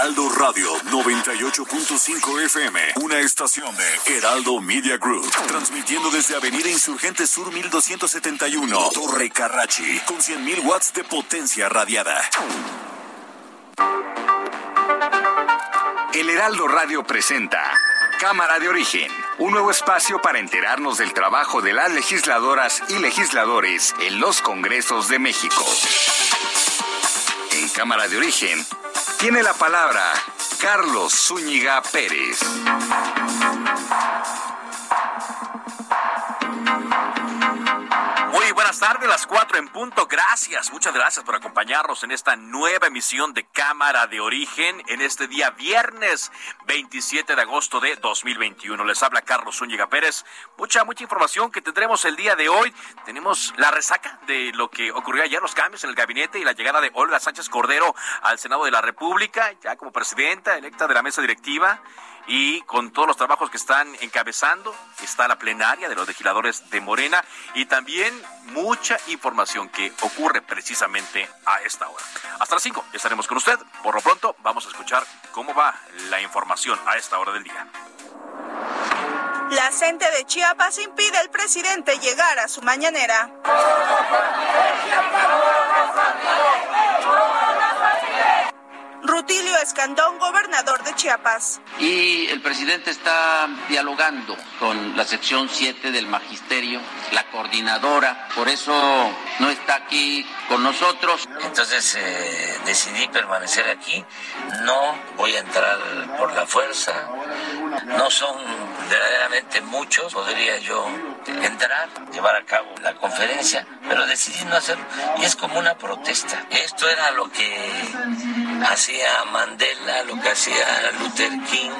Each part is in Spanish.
Heraldo Radio 98.5 FM, una estación de Heraldo Media Group, transmitiendo desde Avenida Insurgente Sur 1271, Torre Carrachi, con 100.000 watts de potencia radiada. El Heraldo Radio presenta Cámara de Origen, un nuevo espacio para enterarnos del trabajo de las legisladoras y legisladores en los Congresos de México. En Cámara de Origen tiene la palabra Carlos Zúñiga Pérez. Tardes, las cuatro en punto. Gracias, muchas gracias por acompañarnos en esta nueva emisión de Cámara de Origen en este día viernes 27 de agosto de 2021. Les habla Carlos Zúñiga Pérez. Mucha, mucha información que tendremos el día de hoy. Tenemos la resaca de lo que ocurrió ayer, los cambios en el gabinete y la llegada de Olga Sánchez Cordero al Senado de la República, ya como presidenta electa de la mesa directiva y con todos los trabajos que están encabezando. Está la plenaria de los legisladores de Morena y también mucha información que ocurre precisamente a esta hora. Hasta las 5 estaremos con usted. Por lo pronto vamos a escuchar cómo va la información a esta hora del día. La gente de Chiapas impide al presidente llegar a su mañanera. Rutilio Escandón, gobernador de Chiapas. Y el presidente está dialogando con la sección 7 del magisterio, la coordinadora, por eso no está aquí con nosotros. Entonces eh, decidí permanecer aquí, no voy a entrar por la fuerza, no son verdaderamente muchos, podría yo entrar, llevar a cabo la conferencia, pero decidí no hacerlo y es como una protesta. Esto era lo que hacía Mandela, lo que hacía Luther King,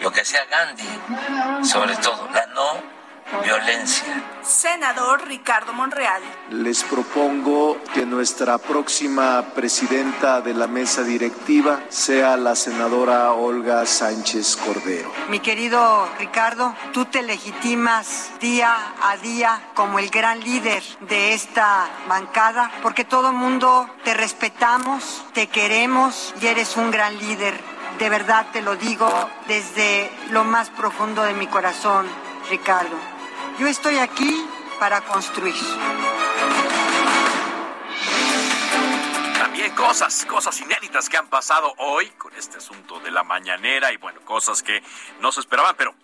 lo que hacía Gandhi, sobre todo, la no violencia. Senador Ricardo Monreal. Les propongo que nuestra próxima presidenta de la mesa directiva sea la senadora Olga Sánchez Cordero. Mi querido Ricardo, tú te legitimas día a día como el gran líder de esta bancada, porque todo el mundo te respetamos, te queremos y eres un gran líder. De verdad te lo digo desde lo más profundo de mi corazón, Ricardo. Yo estoy aquí para construir. También cosas, cosas inéditas que han pasado hoy con este asunto de la mañanera y bueno, cosas que no se esperaban, pero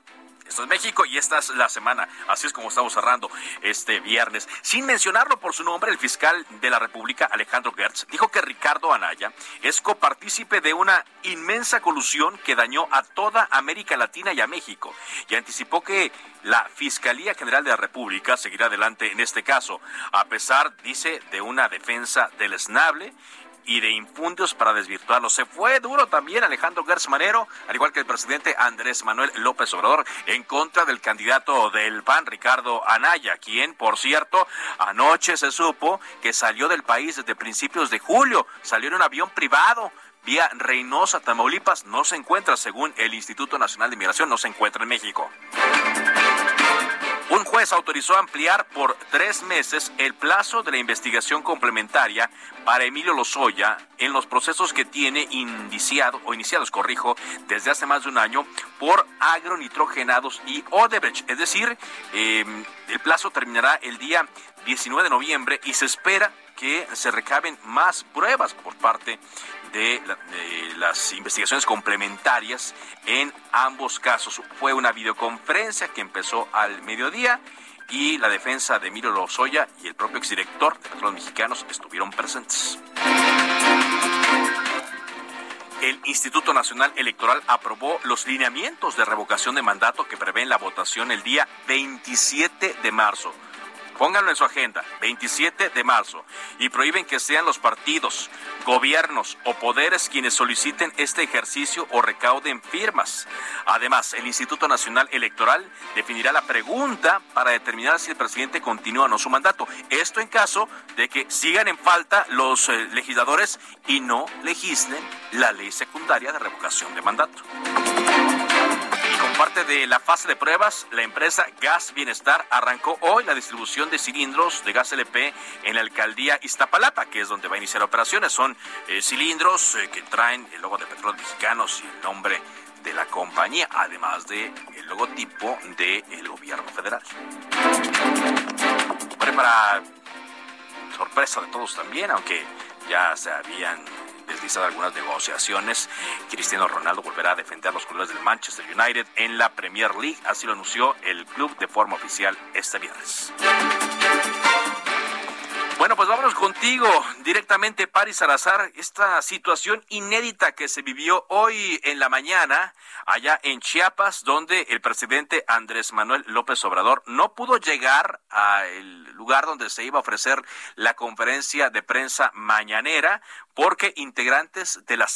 esto es México y esta es la semana. Así es como estamos cerrando este viernes. Sin mencionarlo por su nombre, el fiscal de la República, Alejandro Gertz, dijo que Ricardo Anaya es copartícipe de una inmensa colusión que dañó a toda América Latina y a México. Y anticipó que la Fiscalía General de la República seguirá adelante en este caso, a pesar, dice, de una defensa deleznable y de infundios para desvirtuarlo. Se fue duro también Alejandro Gertz Manero, al igual que el presidente Andrés Manuel López Obrador, en contra del candidato del PAN, Ricardo Anaya, quien, por cierto, anoche se supo que salió del país desde principios de julio, salió en un avión privado vía Reynosa, Tamaulipas, no se encuentra, según el Instituto Nacional de Migración, no se encuentra en México. Juez autorizó ampliar por tres meses el plazo de la investigación complementaria para Emilio Lozoya en los procesos que tiene indiciado o iniciados, corrijo, desde hace más de un año por agronitrogenados y Odebrecht. Es decir, em, el plazo terminará el día 19 de noviembre y se espera que se recaben más pruebas por parte de, las investigaciones complementarias en ambos casos. Fue una videoconferencia que empezó al mediodía y la defensa de Emilio Lozoya y el propio exdirector de los Mexicanos estuvieron presentes. El Instituto Nacional Electoral aprobó los lineamientos de revocación de mandato que prevén la votación el día 27 de marzo. Pónganlo en su agenda, 27 de marzo, y prohíben que sean los partidos, gobiernos o poderes quienes soliciten este ejercicio o recauden firmas. Además, el Instituto Nacional Electoral definirá la pregunta para determinar si el presidente continúa o no su mandato. Esto en caso de que sigan en falta los eh, legisladores y no legislen la ley secundaria de revocación de mandato Parte de la fase de pruebas, la empresa Gas Bienestar arrancó hoy la distribución de cilindros de gas LP en la alcaldía Iztapalapa, que es donde va a iniciar operaciones. Son eh, cilindros eh, que traen el logo de Petróleos Mexicanos y el nombre de la compañía, además de el logotipo del gobierno federal. para sorpresa de todos también, aunque ya se habían deslizado algunas negociaciones. Cristiano Ronaldo volverá a defender los colores del Manchester United en la Premier League, así lo anunció el club de forma oficial este viernes. Bueno, pues vámonos contigo directamente, Paris Salazar. Esta situación inédita que se vivió hoy en la mañana allá en Chiapas, donde el presidente Andrés Manuel López Obrador no pudo llegar al lugar donde se iba a ofrecer la conferencia de prensa mañanera porque integrantes de la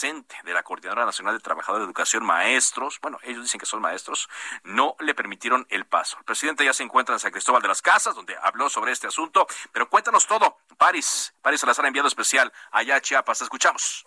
de la Coordinadora Nacional de Trabajadores de Educación, maestros, bueno, ellos dicen que son maestros, no le permitieron el paso. El presidente ya se encuentra en San Cristóbal de las Casas, donde habló sobre este asunto, pero cuéntanos todo. París, París Salazar, enviado especial allá a Chiapas. Escuchamos.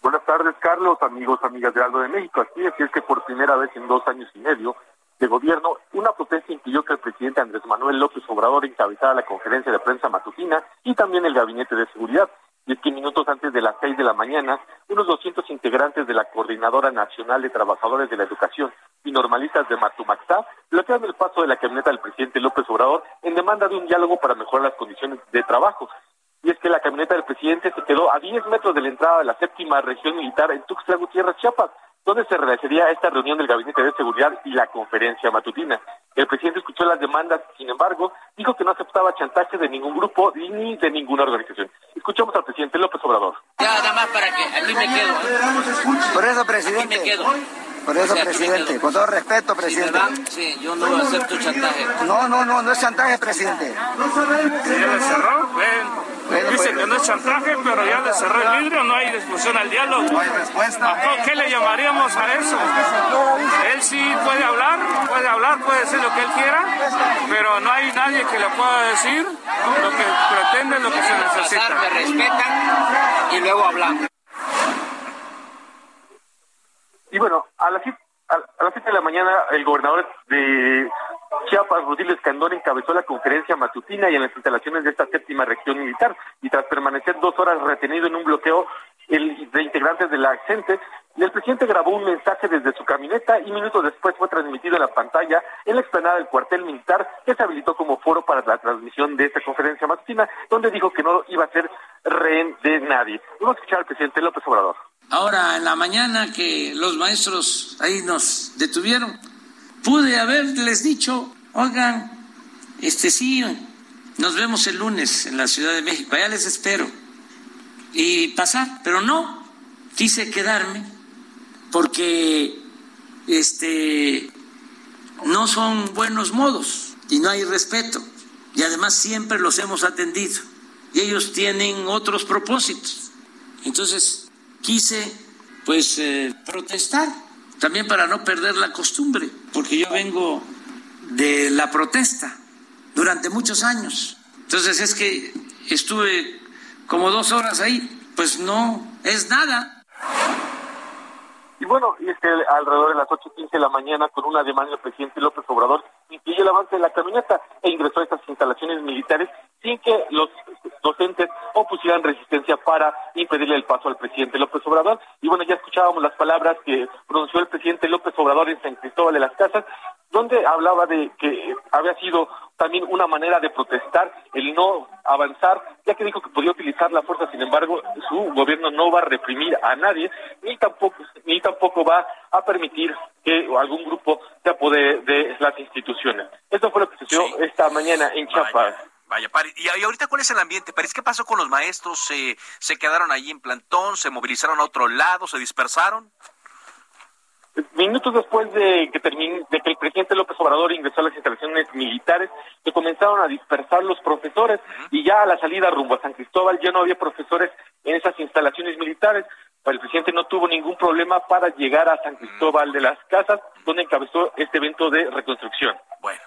Buenas tardes, Carlos, amigos, amigas de Aldo de México. Así es, es que por primera vez en dos años y medio de gobierno, una protesta impidió que el presidente Andrés Manuel López Obrador encabezara la conferencia de prensa matutina y también el gabinete de seguridad. Que minutos antes de las seis de la mañana, unos 200 integrantes de la Coordinadora Nacional de Trabajadores de la Educación y Normalistas de Matumaxá bloquearon el paso de la camioneta del presidente López Obrador en demanda de un diálogo para mejorar las condiciones de trabajo. Y es que la camioneta del presidente se quedó a 10 metros de la entrada de la séptima región militar en Tuxtla Gutiérrez, Chiapas, donde se realizaría esta reunión del Gabinete de Seguridad y la conferencia matutina. El presidente escuchó las demandas, sin embargo, dijo que no aceptaba chantaje de ningún grupo ni de ninguna organización. Escuchamos al presidente López Obrador. Ya, nada más para que aquí me quedo. Por eso, presidente. me quedo. Por eso, presidente. Con todo respeto, presidente. sí, yo no acepto chantaje. No, no, no, no es chantaje, presidente. ¿Ya le cerró? Dice pues. que no es chantaje, pero ya le cerró el vidrio, no hay discusión al diálogo. No hay respuesta. ¿Qué le llamaríamos a eso? Él sí puede hablar, puede hablar, puede decir lo que él quiera, pero no hay nadie que le pueda decir lo que pretende, lo que se necesita. Me respetan y luego hablamos. Y bueno, a las a, las 7 de la mañana el gobernador de Chiapas, Rudiles Escandón, encabezó la conferencia matutina y en las instalaciones de esta séptima región militar. Y tras permanecer dos horas retenido en un bloqueo de integrantes de la gente, el presidente grabó un mensaje desde su camioneta y minutos después fue transmitido en la pantalla en la explanada del cuartel militar que se habilitó como foro para la transmisión de esta conferencia matutina, donde dijo que no iba a ser rehén de nadie. Vamos a escuchar al presidente López Obrador. Ahora, en la mañana que los maestros ahí nos detuvieron, pude haberles dicho, oigan, este sí, nos vemos el lunes en la Ciudad de México, allá les espero, y pasar, pero no, quise quedarme porque este no son buenos modos y no hay respeto y además siempre los hemos atendido y ellos tienen otros propósitos. Entonces, quise pues eh, protestar, también para no perder la costumbre, porque yo vengo de la protesta durante muchos años. Entonces es que estuve como dos horas ahí, pues no es nada. Y bueno, y es que alrededor de las 8.15 de la mañana, con una demanda del presidente López Obrador, impidió el avance de la camioneta e ingresó a estas instalaciones militares sin que los docentes opusieran resistencia para impedirle el paso al presidente López Obrador. Y bueno, ya escuchábamos las palabras que pronunció el presidente López Obrador en San Cristóbal de las Casas, donde hablaba de que había sido también una manera de protestar el no avanzar, ya que dijo que podía utilizar la fuerza, sin embargo, su gobierno no va a reprimir a nadie, ni tampoco, ni tampoco va a permitir que algún grupo se apodere de las instituciones. Esto fue lo que sucedió esta mañana en Chiapas. Vaya, ¿Y ahorita cuál es el ambiente? París, ¿qué pasó con los maestros? ¿Se, ¿Se quedaron allí en plantón? ¿Se movilizaron a otro lado? ¿Se dispersaron? Minutos después de que, termine, de que el presidente López Obrador ingresó a las instalaciones militares, se comenzaron a dispersar los profesores y ya a la salida rumbo a San Cristóbal ya no había profesores en esas instalaciones militares. El presidente no tuvo ningún problema para llegar a San Cristóbal de las Casas, donde encabezó este evento de reconstrucción. Bueno.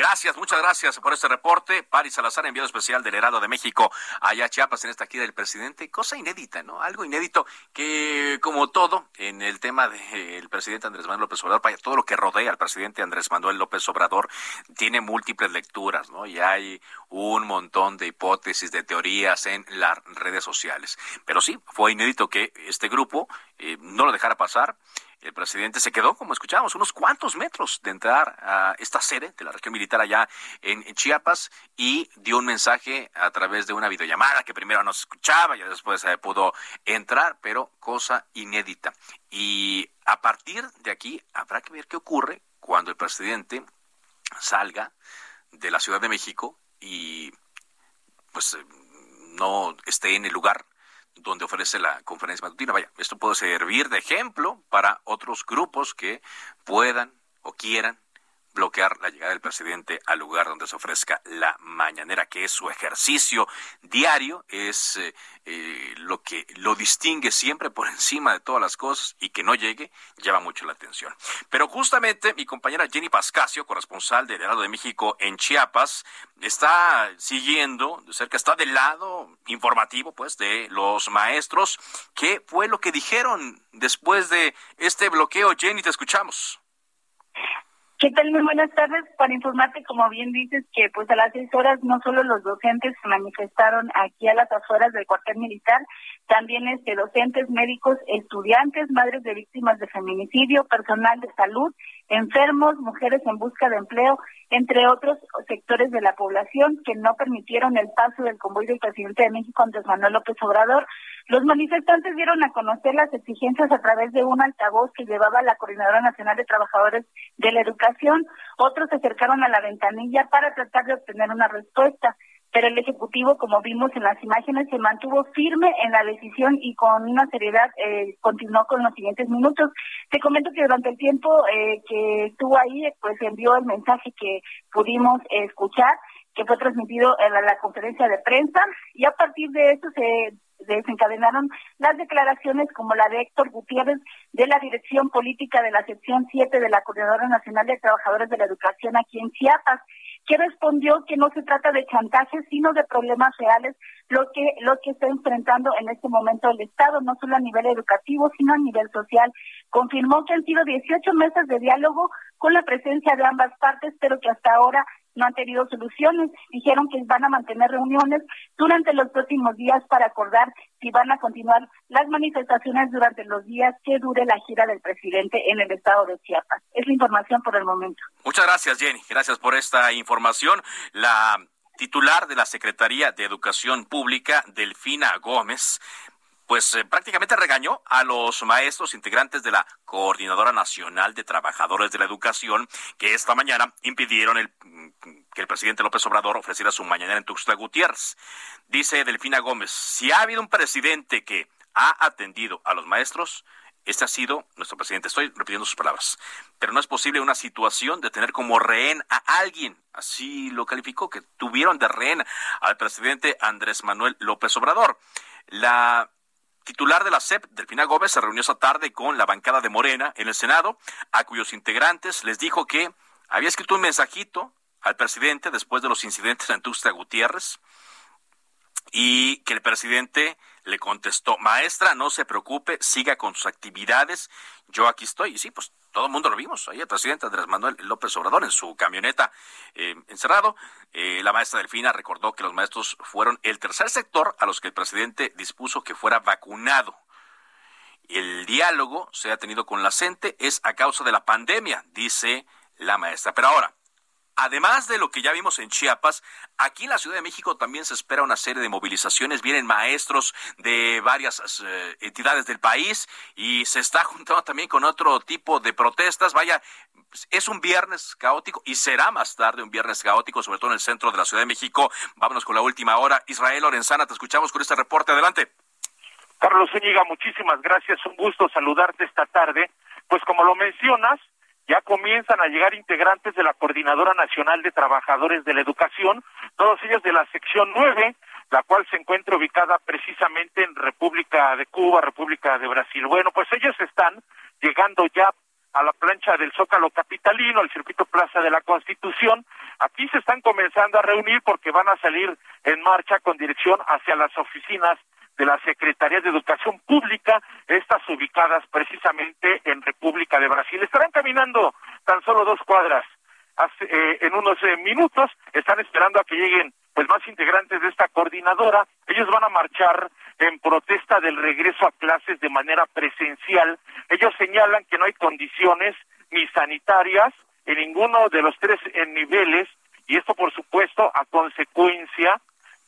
Gracias, muchas gracias por este reporte. Paris Salazar, enviado especial del Herado de México allá a Chiapas en esta aquí del presidente. Cosa inédita, ¿no? Algo inédito que, como todo, en el tema del presidente Andrés Manuel López Obrador, para todo lo que rodea al presidente Andrés Manuel López Obrador, tiene múltiples lecturas, ¿no? Y hay un montón de hipótesis, de teorías en las redes sociales. Pero sí, fue inédito que este grupo eh, no lo dejara pasar. El presidente se quedó, como escuchábamos, unos cuantos metros de entrar a esta sede de la región militar allá en, Chiapas y dio un mensaje a través de una videollamada que primero no se escuchaba, y después se pudo entrar, pero cosa inédita. Y a partir de aquí habrá que ver qué ocurre cuando el presidente salga de la Ciudad de México y pues no esté en el lugar donde ofrece la conferencia matutina. Vaya, esto puede servir de ejemplo para otros grupos que puedan o quieran bloquear la llegada del presidente al lugar donde se ofrezca la mañanera, que es su ejercicio diario, es eh, eh, lo que lo distingue siempre por encima de todas las cosas y que no llegue llama mucho la atención. Pero justamente mi compañera Jenny Pascasio, corresponsal del Heraldo de México en Chiapas, está siguiendo de cerca, está del lado informativo pues de los maestros. ¿Qué fue lo que dijeron después de este bloqueo? Jenny, te escuchamos. ¿Qué tal? Muy buenas tardes. Para informarte, como bien dices, que pues a las seis horas no solo los docentes se manifestaron aquí a las afueras del cuartel militar, también este docentes, médicos, estudiantes, madres de víctimas de feminicidio, personal de salud, enfermos, mujeres en busca de empleo, entre otros sectores de la población que no permitieron el paso del convoy del presidente de México Andrés Manuel López Obrador. Los manifestantes dieron a conocer las exigencias a través de un altavoz que llevaba la Coordinadora Nacional de Trabajadores de la Educación. Otros se acercaron a la ventanilla para tratar de obtener una respuesta pero el Ejecutivo, como vimos en las imágenes, se mantuvo firme en la decisión y con una seriedad eh, continuó con los siguientes minutos. Te comento que durante el tiempo eh, que estuvo ahí, pues envió el mensaje que pudimos escuchar, que fue transmitido en la, conferencia de prensa, y a partir de eso se desencadenaron las declaraciones como la de Héctor Gutiérrez de la Dirección Política de la Sección 7 de la Coordinadora Nacional de Trabajadores de la Educación aquí en Chiapas que respondió que no se trata de chantaje, sino de problemas reales, lo que, lo que está enfrentando en este momento el Estado, no solo a nivel educativo, sino a nivel social. Confirmó que han sido 18 meses de diálogo con la presencia de ambas partes, pero que hasta ahora no han tenido soluciones. Dijeron que van a mantener reuniones durante los próximos días para acordar si van a continuar las manifestaciones durante los días que dure la gira del presidente en el estado de Chiapas. Es la información por el momento. Muchas gracias, Jenny. Gracias por esta información. La titular de la Secretaría de Educación Pública, Delfina Gómez, pues eh, prácticamente regañó a los maestros integrantes de la Coordinadora Nacional de Trabajadores de la Educación que esta mañana impidieron el, mm, que el presidente López Obrador ofreciera su mañanera en Tuxtla Gutiérrez. Dice Delfina Gómez, si ha habido un presidente que ha atendido a los maestros, este ha sido nuestro presidente. Estoy repitiendo sus palabras. Pero no es posible una situación de tener como rehén a alguien. Así lo calificó, que tuvieron de rehén al presidente Andrés Manuel López Obrador. La titular de la CEP, Delfina Gómez, se reunió esa tarde con la bancada de Morena en el Senado, a cuyos integrantes les dijo que había escrito un mensajito al presidente después de los incidentes en Tuxtla Gutiérrez y que el presidente le contestó, maestra, no se preocupe, siga con sus actividades, yo aquí estoy. Y sí, pues todo el mundo lo vimos, ahí el presidente Andrés Manuel López Obrador en su camioneta eh, encerrado. Eh, la maestra Delfina recordó que los maestros fueron el tercer sector a los que el presidente dispuso que fuera vacunado. El diálogo se ha tenido con la CENTE es a causa de la pandemia, dice la maestra. Pero ahora, Además de lo que ya vimos en Chiapas, aquí en la Ciudad de México también se espera una serie de movilizaciones. Vienen maestros de varias eh, entidades del país y se está juntando también con otro tipo de protestas. Vaya, es un viernes caótico y será más tarde un viernes caótico, sobre todo en el centro de la Ciudad de México. Vámonos con la última hora. Israel Lorenzana, te escuchamos con este reporte. Adelante. Carlos Zúñiga, muchísimas gracias. Un gusto saludarte esta tarde. Pues como lo mencionas, ya comienzan a llegar integrantes de la Coordinadora Nacional de Trabajadores de la Educación, todos ellos de la sección 9, la cual se encuentra ubicada precisamente en República de Cuba, República de Brasil. Bueno, pues ellos están llegando ya a la plancha del Zócalo Capitalino, al circuito Plaza de la Constitución. Aquí se están comenzando a reunir porque van a salir en marcha con dirección hacia las oficinas de la Secretaría de Educación Pública, estas ubicadas precisamente en República de Brasil. Estarán caminando tan solo dos cuadras. Eh, en unos eh, minutos están esperando a que lleguen pues más integrantes de esta coordinadora. Ellos van a marchar en protesta del regreso a clases de manera presencial. Ellos señalan que no hay condiciones ni sanitarias en ninguno de los tres niveles y esto por supuesto a consecuencia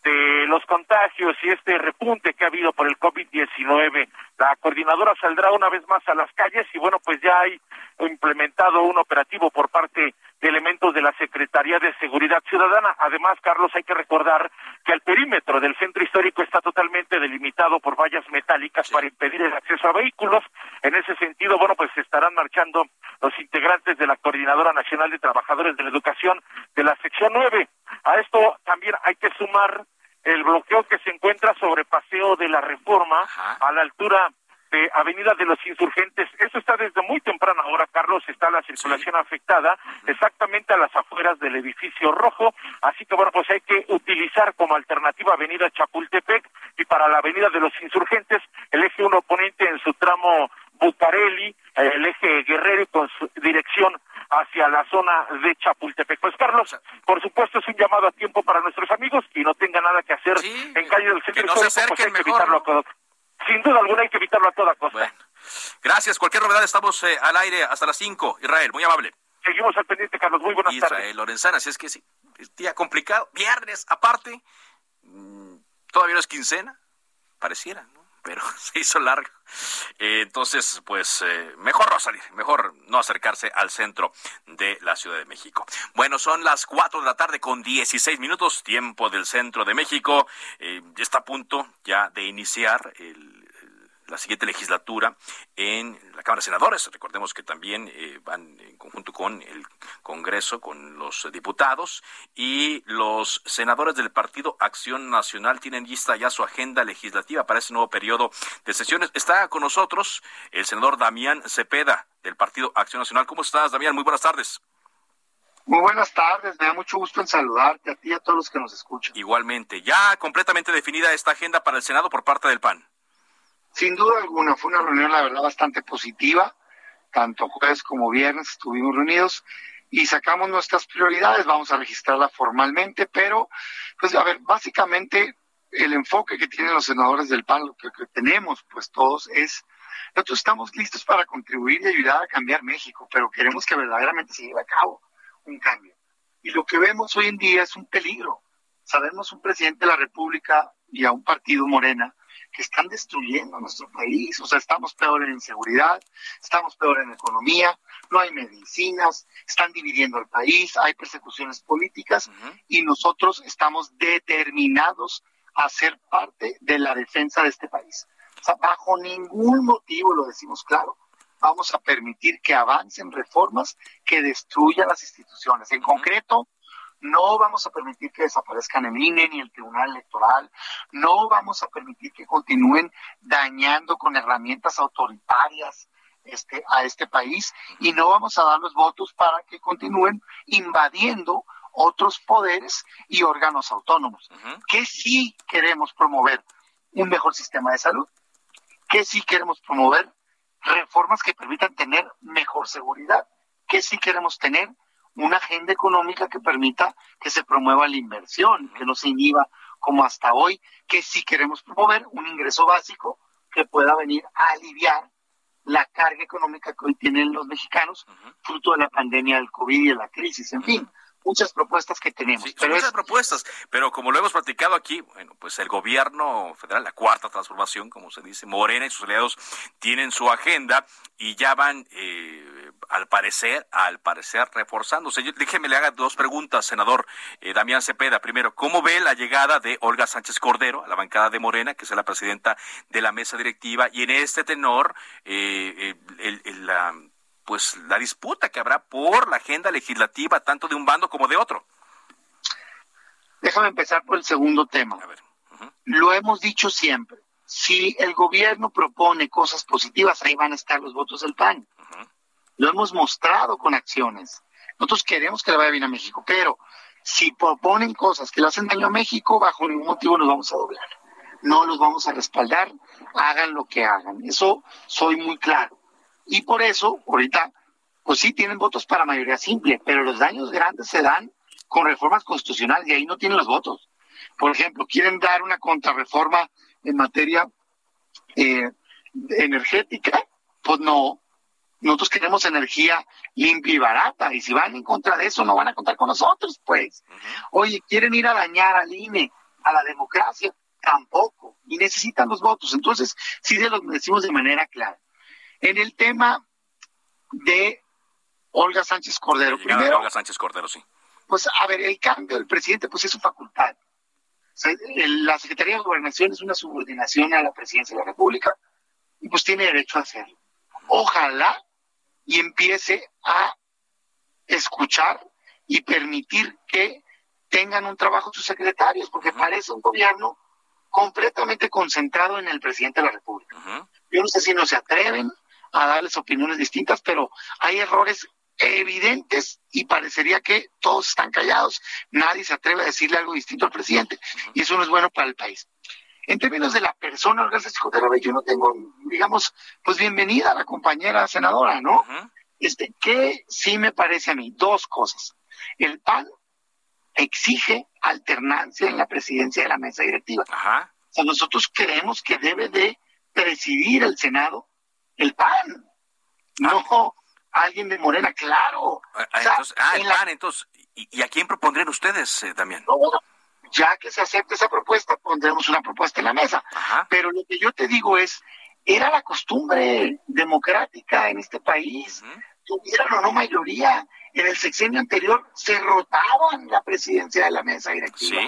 de los contagios y este repunte que ha habido por el COVID-19. La coordinadora saldrá una vez más a las calles y bueno, pues ya hay implementado un operativo por parte de elementos de la Secretaría de Seguridad Ciudadana. Además, Carlos, hay que recordar que el perímetro del centro histórico está totalmente delimitado por vallas metálicas para impedir el acceso a vehículos. En ese sentido, bueno, pues estarán marchando los integrantes de la Coordinadora Nacional de Trabajadores de la Educación de la sección 9. A esto también hay que sumar el bloqueo que se encuentra sobre Paseo de la Reforma a la altura de Avenida de los Insurgentes. Eso está desde muy temprana hora, Carlos, está la circulación afectada exactamente a las afueras del edificio rojo. Así que, bueno, pues hay que utilizar como alternativa Avenida Chapultepec y para la Avenida de los Insurgentes el eje 1 oponente en su tramo Bucareli, el eje Guerrero con su dirección hacia la zona de Chapultepec. Pues Carlos, por supuesto es un llamado a tiempo para nuestros amigos y no tenga nada que hacer en calle del centro que no se pues hay que evitarlo a. Sin duda alguna hay que evitarlo a toda costa. Gracias. Cualquier novedad estamos eh, al aire hasta las 5. Israel, muy amable. Seguimos al pendiente, Carlos. Muy buenas tardes. Israel Lorenzana, si es que sí. día complicado. Viernes, aparte. Mm, todavía no es quincena. Pareciera, ¿no? Pero se hizo largo. Eh, entonces, pues eh, mejor no salir, mejor no acercarse al centro de la Ciudad de México. Bueno, son las 4 de la tarde con 16 minutos, tiempo del centro de México. Eh, está a punto ya de iniciar el la siguiente legislatura en la Cámara de Senadores. Recordemos que también eh, van en conjunto con el Congreso, con los diputados y los senadores del Partido Acción Nacional tienen lista ya su agenda legislativa para ese nuevo periodo de sesiones. Está con nosotros el senador Damián Cepeda del Partido Acción Nacional. ¿Cómo estás, Damián? Muy buenas tardes. Muy buenas tardes, me da mucho gusto en saludarte a ti y a todos los que nos escuchan. Igualmente, ya completamente definida esta agenda para el Senado por parte del PAN. Sin duda alguna, fue una reunión, la verdad, bastante positiva. Tanto jueves como viernes estuvimos reunidos y sacamos nuestras prioridades. Vamos a registrarla formalmente, pero, pues, a ver, básicamente el enfoque que tienen los senadores del PAN, lo que, tenemos, pues, todos, es nosotros estamos listos para contribuir y ayudar a cambiar México, pero queremos que verdaderamente se lleve a cabo un cambio. Y lo que vemos hoy en día es un peligro. Sabemos un presidente de la República y a un partido morena que están destruyendo nuestro país. O sea, estamos peor en inseguridad, estamos peor en economía, no hay medicinas, están dividiendo el país, hay persecuciones políticas y nosotros estamos determinados a ser parte de la defensa de este país. O sea, bajo ningún motivo, lo decimos claro, vamos a permitir que avancen reformas que destruyan las instituciones. En concreto, no vamos a permitir que desaparezcan el INE ni el Tribunal Electoral. No vamos a permitir que continúen dañando con herramientas autoritarias este, a este país. Y no vamos a dar los votos para que continúen invadiendo otros poderes y órganos autónomos. Que sí queremos promover un mejor sistema de salud. Que sí queremos promover reformas que permitan tener mejor seguridad. Que sí queremos tener una agenda económica que permita que se promueva la inversión, que no se inhiba como hasta hoy, que si queremos promover un ingreso básico que pueda venir a aliviar la carga económica que hoy tienen los mexicanos, fruto de la pandemia del COVID y de la crisis, en fin muchas propuestas que tenemos. pero muchas propuestas, pero como lo hemos platicado aquí, bueno, pues el gobierno federal, la cuarta transformación, como se dice, Morena y sus aliados tienen su agenda y ya van eh, al parecer, al parecer reforzándose. déjeme le haga dos preguntas, senador eh, Damián Cepeda. Primero, ¿cómo ve la llegada de Olga Sánchez Cordero a la bancada de Morena, que es la presidenta de la mesa directiva? Y en este tenor, eh, eh, la, pues la disputa que habrá por la agenda legislativa, tanto de un bando como de otro. Déjame empezar por el segundo tema. Lo hemos dicho siempre. Si el gobierno propone cosas positivas, ahí van a estar los votos del PAN lo hemos mostrado con acciones. Nosotros queremos que le vaya bien a México, pero si proponen cosas que le hacen daño a México, bajo ningún motivo nos vamos a doblar. No los vamos a respaldar, hagan lo que hagan. Eso soy muy claro. Y por eso, ahorita, pues sí tienen votos para mayoría simple, pero los daños grandes se dan con reformas constitucionales y ahí no tienen los votos. Por ejemplo, quieren dar una contrarreforma en materia eh, energética, pues no. Nosotros queremos energía limpia y barata, y si van en contra de eso, no van a contar con nosotros, pues. Oye, quieren ir a dañar al INE, a la democracia, tampoco, y necesitan los votos. Entonces, sí se los decimos de manera clara. En el tema de Olga Sánchez Cordero, primero. Olga Sánchez Cordero, sí. Pues, a ver, el cambio del presidente, pues es su facultad. la Secretaría de Gobernación es una subordinación a la presidencia de la República y pues tiene derecho a hacerlo. Ojalá y empiece a escuchar y permitir que tengan un trabajo sus secretarios, porque parece un gobierno completamente concentrado en el presidente de la República. Yo no sé si no se atreven a darles opiniones distintas, pero hay errores evidentes y parecería que todos están callados, nadie se atreve a decirle algo distinto al presidente y eso no es bueno para el país. En términos de la persona, Olga Sánchez yo no tengo, digamos, pues bienvenida a la compañera senadora, ¿no? Este, que sí me parece a mí, dos cosas. El PAN exige alternancia en la presidencia de la mesa directiva. O sea, nosotros creemos que debe de presidir el Senado el PAN, no alguien de Morena, claro. Ah, entonces, ah, el PAN, entonces, ¿y, a quién propondrían ustedes eh, también? Ya que se acepte esa propuesta, pondremos una propuesta en la mesa. Pero lo que yo te digo es, era la costumbre democrática en este país, tuvieran o no mayoría. En el sexenio anterior se rotaban la presidencia de la mesa directiva.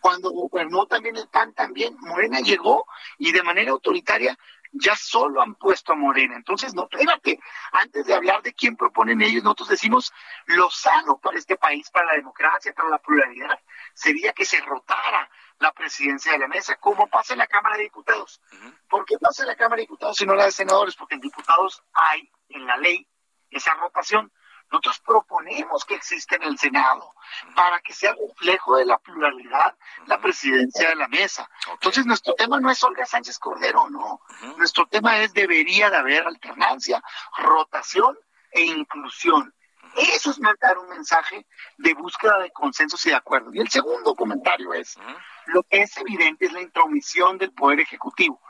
Cuando gobernó también el PAN, también Morena llegó y de manera autoritaria ya solo han puesto a Morena. Entonces, no, espérate, antes de hablar de quién proponen ellos, nosotros decimos lo sano para este país, para la democracia, para la pluralidad, sería que se rotara la presidencia de la mesa, como pasa en la Cámara de Diputados. ¿Por qué pasa en la Cámara de Diputados y no la de senadores? Porque en diputados hay en la ley esa rotación. Nosotros proponemos que exista en el Senado para que sea reflejo de la pluralidad la presidencia de la mesa. Entonces, nuestro tema no es Olga Sánchez Cordero, no. Nuestro tema es debería de haber alternancia, rotación e inclusión. Eso es mandar un mensaje de búsqueda de consensos y de acuerdo. Y el segundo comentario es, lo que es evidente es la intromisión del Poder Ejecutivo.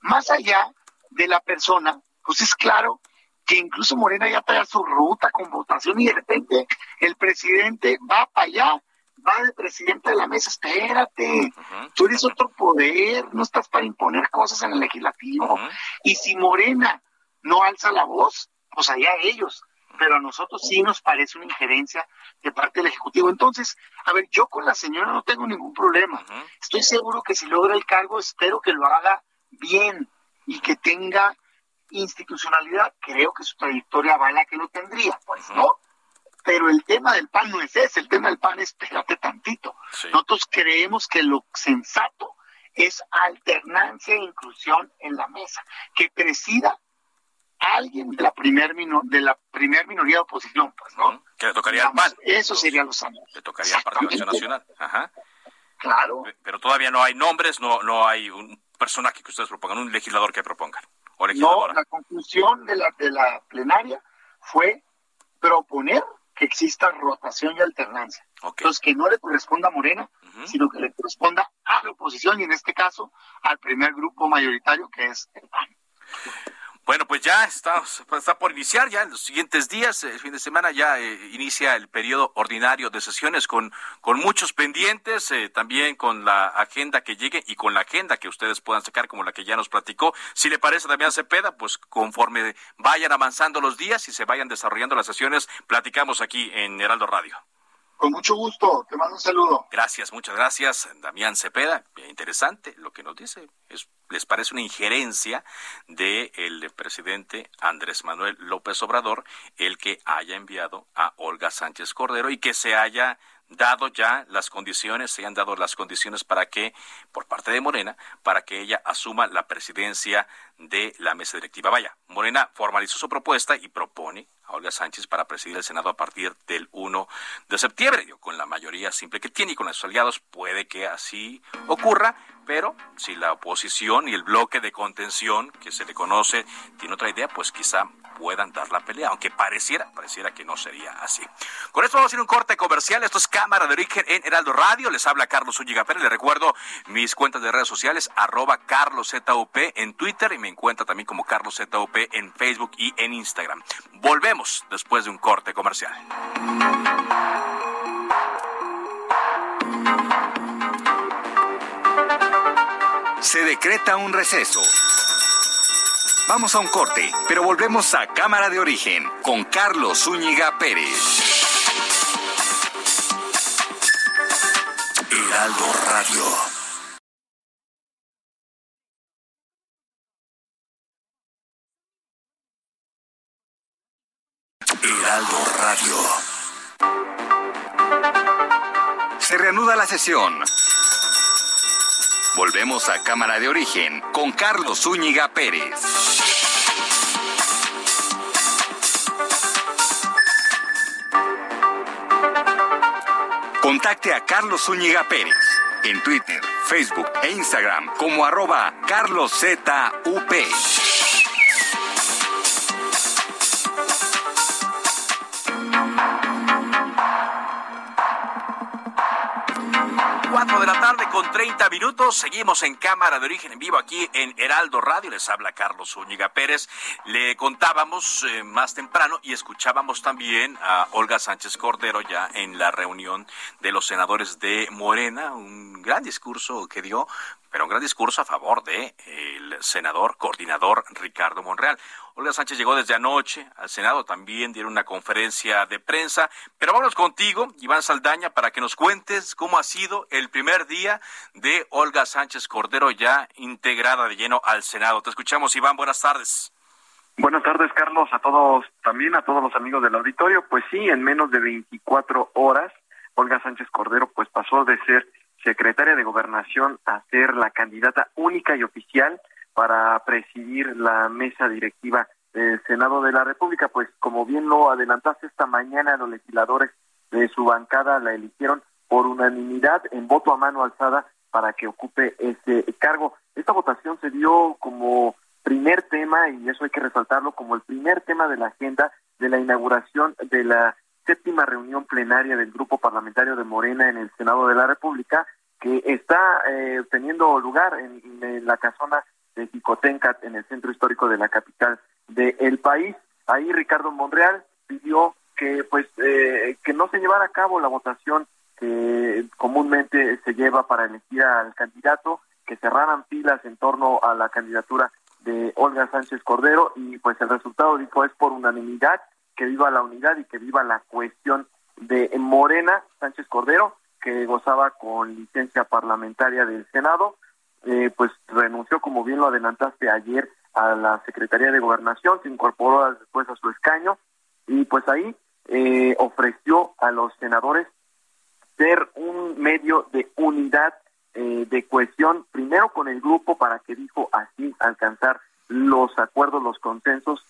Más allá de la persona, pues es claro que incluso Morena ya trae su ruta con votación y de repente el presidente va para allá, va de presidente de la mesa, espérate, tú eres otro poder, no estás para imponer cosas en el legislativo. Y si Morena no alza la voz, pues allá ellos. Pero a nosotros sí nos parece una injerencia de parte del Ejecutivo. Entonces, a ver, yo con la señora no tengo ningún problema. Estoy seguro que si logra el cargo, espero que lo haga bien y que tenga institucionalidad, creo que su trayectoria vale que lo tendría, pues no. Pero el tema del PAN no es ese, el tema del PAN es espérate tantito. Nosotros creemos que lo sensato es alternancia e inclusión en la mesa, que presida alguien de la primer de la primer minoría de oposición, pues, ¿no? Que le tocaría al PAN. Eso sería lo sano. Le tocaría al Partido Nacional. Ajá. Claro. Pero todavía no hay nombres, no, no hay un personaje que ustedes propongan, un legislador que propongan. No, la conclusión de la, de la plenaria fue proponer que exista rotación y alternancia. Entonces, que no le corresponda a Morena, sino que le corresponda a la oposición y en este caso al primer grupo mayoritario que es el PAN. Bueno, pues ya está, está por iniciar, ya en los siguientes días, el fin de semana ya eh, inicia el periodo ordinario de sesiones con, con muchos pendientes, eh, también con la agenda que llegue y con la agenda que ustedes puedan sacar, como la que ya nos platicó. Si le parece también Cepeda, pues conforme vayan avanzando los días y se vayan desarrollando las sesiones, platicamos aquí en Heraldo Radio. Con mucho gusto, te mando un saludo. Gracias, muchas gracias, Damián Cepeda. Interesante lo que nos dice. Es, ¿Les parece una injerencia del presidente Andrés Manuel López Obrador el que haya enviado a Olga Sánchez Cordero y que se haya dado ya las condiciones, se han dado las condiciones para que, por parte de Morena, para que ella asuma la presidencia de la mesa directiva. Vaya, Morena formalizó su propuesta y propone a Olga Sánchez para presidir el Senado a partir del 1 de septiembre. con la mayoría simple que tiene y con sus aliados puede que así ocurra, pero si la oposición y el bloque de contención que se le conoce tiene otra idea, pues quizá puedan dar la pelea, aunque pareciera, pareciera que no sería así. Con esto vamos a ir un corte comercial. Esto es Cámara de Origen en Heraldo Radio. Les habla Carlos Ulliga Pérez. Les recuerdo mis cuentas de redes sociales, arroba CarlosZUP en Twitter y me encuentra también como CarlosZUP en Facebook y en Instagram. Volvemos después de un corte comercial. Se decreta un receso. Vamos a un corte, pero volvemos a Cámara de Origen con Carlos Zúñiga Pérez. Heraldo Radio. Heraldo Radio. Se reanuda la sesión. Volvemos a Cámara de Origen con Carlos Zúñiga Pérez. Contacte a Carlos Zúñiga Pérez en Twitter, Facebook e Instagram como arroba carloszup. De la tarde con 30 minutos. Seguimos en Cámara de Origen en vivo aquí en Heraldo Radio. Les habla Carlos Zúñiga Pérez. Le contábamos eh, más temprano y escuchábamos también a Olga Sánchez Cordero ya en la reunión de los senadores de Morena. Un gran discurso que dio pero un gran discurso a favor de el senador coordinador Ricardo Monreal. Olga Sánchez llegó desde anoche al Senado, también dieron una conferencia de prensa, pero vamos contigo, Iván Saldaña, para que nos cuentes cómo ha sido el primer día de Olga Sánchez Cordero ya integrada de lleno al Senado. Te escuchamos, Iván, buenas tardes. Buenas tardes, Carlos, a todos, también a todos los amigos del auditorio. Pues sí, en menos de 24 horas, Olga Sánchez Cordero pues pasó de ser secretaria de Gobernación a ser la candidata única y oficial para presidir la mesa directiva del Senado de la República. Pues como bien lo adelantaste esta mañana, los legisladores de su bancada la eligieron por unanimidad en voto a mano alzada para que ocupe ese cargo. Esta votación se dio como primer tema, y eso hay que resaltarlo, como el primer tema de la agenda de la inauguración de la séptima reunión plenaria del Grupo Parlamentario de Morena en el Senado de la República, que está eh, teniendo lugar en, la casona de Jicotencat, en el centro histórico de la capital del país. Ahí Ricardo Monreal pidió que pues eh, que no se llevara a cabo la votación que comúnmente se lleva para elegir al candidato, que cerraran filas en torno a la candidatura de Olga Sánchez Cordero y pues el resultado dijo es por unanimidad que viva la unidad y que viva la cuestión de Morena Sánchez Cordero, que gozaba con licencia parlamentaria del Senado, eh, pues renunció, como bien lo adelantaste ayer, a la Secretaría de Gobernación, se incorporó después a su escaño y pues ahí eh, ofreció a los senadores ser un medio de unidad, eh, de cohesión, primero con el grupo para que dijo así alcanzar los acuerdos, los consensos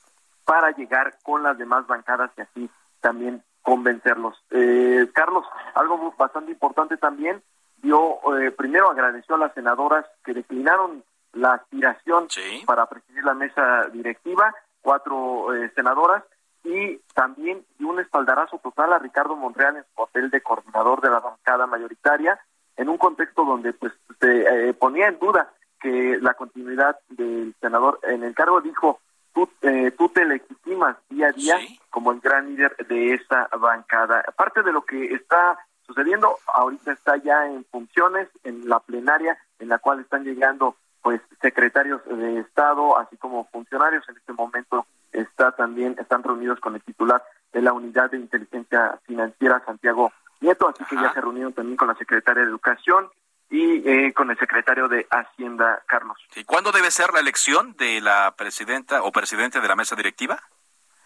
para llegar con las demás bancadas y así también convencerlos. Eh, Carlos, algo bastante importante también, dio, eh, primero agradeció a las senadoras que declinaron la aspiración para presidir la mesa directiva, cuatro eh, senadoras, y también dio un espaldarazo total a Ricardo Monreal en su papel de coordinador de la bancada mayoritaria, en un contexto donde pues se ponía en duda que la continuidad del senador en el cargo dijo tú, eh, tú te legitimas día a día como el gran líder de esa bancada. Aparte de lo que está sucediendo, ahorita está ya en funciones en la plenaria en la cual están llegando pues secretarios de Estado, así como funcionarios. En este momento está también están reunidos con el titular de la Unidad de Inteligencia Financiera, Santiago Nieto, así que ya se reunieron también con la secretaria de Educación, y eh, con el secretario de Hacienda, Carlos. ¿Y cuándo debe ser la elección de la presidenta o presidente de la mesa directiva?